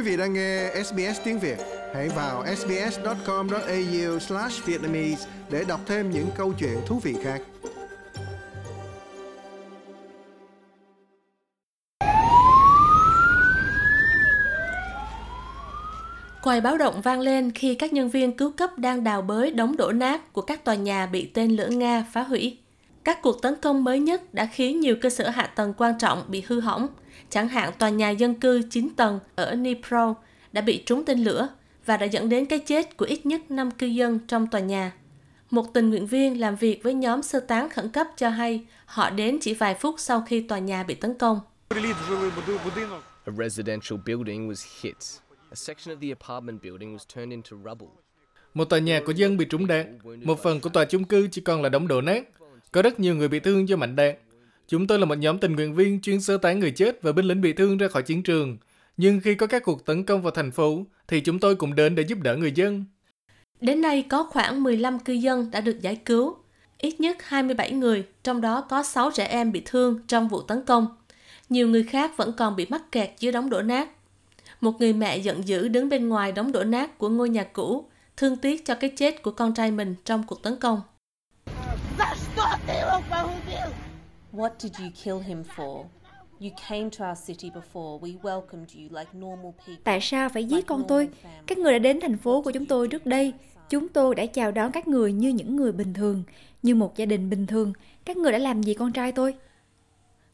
Quý vị đang nghe SBS tiếng Việt, hãy vào sbs.com.au/vietnamese để đọc thêm những câu chuyện thú vị khác. Còi báo động vang lên khi các nhân viên cứu cấp đang đào bới đống đổ nát của các tòa nhà bị tên lửa Nga phá hủy. Các cuộc tấn công mới nhất đã khiến nhiều cơ sở hạ tầng quan trọng bị hư hỏng, chẳng hạn tòa nhà dân cư 9 tầng ở Dnipro đã bị trúng tên lửa và đã dẫn đến cái chết của ít nhất 5 cư dân trong tòa nhà. Một tình nguyện viên làm việc với nhóm sơ tán khẩn cấp cho hay họ đến chỉ vài phút sau khi tòa nhà bị tấn công. A residential building was hit. A section of the apartment building was turned into rubble. Một tòa nhà của dân bị trúng đạn. Một phần của tòa chung cư chỉ còn là đống đổ nát. Có rất nhiều người bị thương do mảnh đạn. Chúng tôi là một nhóm tình nguyện viên chuyên sơ tán người chết và binh lính bị thương ra khỏi chiến trường. Nhưng khi có các cuộc tấn công vào thành phố, thì chúng tôi cũng đến để giúp đỡ người dân. Đến nay có khoảng 15 cư dân đã được giải cứu. Ít nhất 27 người, trong đó có 6 trẻ em bị thương trong vụ tấn công. Nhiều người khác vẫn còn bị mắc kẹt dưới đống đổ nát. Một người mẹ giận dữ đứng bên ngoài đống đổ nát của ngôi nhà cũ, thương tiếc cho cái chết của con trai mình trong cuộc tấn công. What did you kill him for? You came to our city before. We welcomed you like normal people. Tại sao phải giết con tôi? Các người đã đến thành phố của chúng tôi trước đây. Chúng tôi đã chào đón các người như những người bình thường, như một gia đình bình thường. Các người đã làm gì con trai tôi?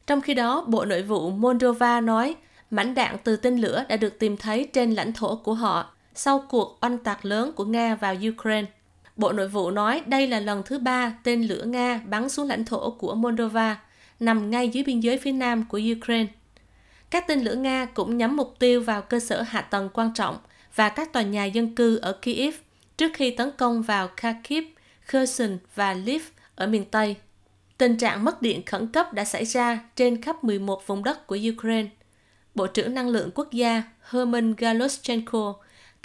Trong khi đó, Bộ Nội vụ Moldova nói mảnh đạn từ tên lửa đã được tìm thấy trên lãnh thổ của họ sau cuộc oanh tạc lớn của Nga vào Ukraine. Bộ Nội vụ nói đây là lần thứ ba tên lửa Nga bắn xuống lãnh thổ của Moldova, nằm ngay dưới biên giới phía nam của Ukraine. Các tên lửa Nga cũng nhắm mục tiêu vào cơ sở hạ tầng quan trọng và các tòa nhà dân cư ở Kyiv trước khi tấn công vào Kharkiv, Kherson và Lviv ở miền Tây. Tình trạng mất điện khẩn cấp đã xảy ra trên khắp 11 vùng đất của Ukraine. Bộ trưởng Năng lượng Quốc gia Herman Galoschenko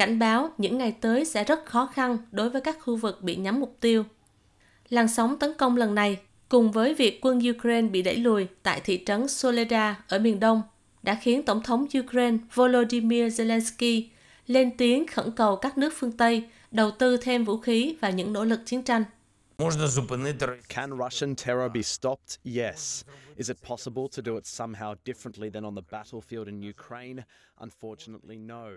cảnh báo những ngày tới sẽ rất khó khăn đối với các khu vực bị nhắm mục tiêu. Làn sóng tấn công lần này, cùng với việc quân Ukraine bị đẩy lùi tại thị trấn Soledar ở miền đông, đã khiến Tổng thống Ukraine Volodymyr Zelensky lên tiếng khẩn cầu các nước phương Tây đầu tư thêm vũ khí vào những nỗ lực chiến tranh. Can Russian terror be stopped? Yes. Is it possible to do it somehow differently than on the battlefield in Ukraine? Unfortunately, no.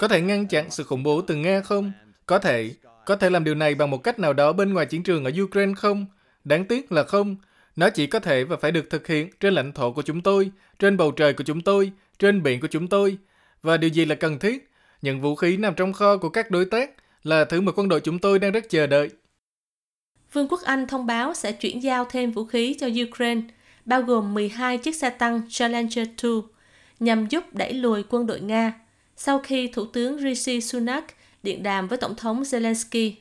Có thể ngăn chặn sự khủng bố từ Nga không? Có thể. Có thể làm điều này bằng một cách nào đó bên ngoài chiến trường ở Ukraine không? Đáng tiếc là không. Nó chỉ có thể và phải được thực hiện trên lãnh thổ của chúng tôi, trên bầu trời của chúng tôi, trên biển của chúng tôi. Và điều gì là cần thiết? Những vũ khí nằm trong kho của các đối tác là thứ mà quân đội chúng tôi đang rất chờ đợi. Vương quốc Anh thông báo sẽ chuyển giao thêm vũ khí cho Ukraine, bao gồm 12 chiếc xe tăng Challenger 2, nhằm giúp đẩy lùi quân đội Nga, sau khi Thủ tướng Rishi Sunak điện đàm với Tổng thống Zelensky.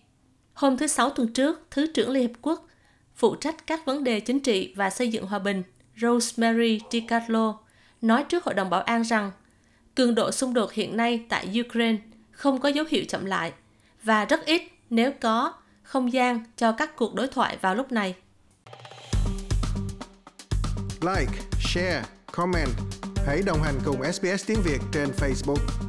Hôm thứ Sáu tuần trước, Thứ trưởng Liên Hiệp Quốc, phụ trách các vấn đề chính trị và xây dựng hòa bình, Rosemary DiCarlo, nói trước Hội đồng Bảo an rằng cường độ xung đột hiện nay tại Ukraine không có dấu hiệu chậm lại và rất ít nếu có không gian cho các cuộc đối thoại vào lúc này. Like, share, comment. Hãy đồng hành cùng SBS tiếng Việt trên Facebook.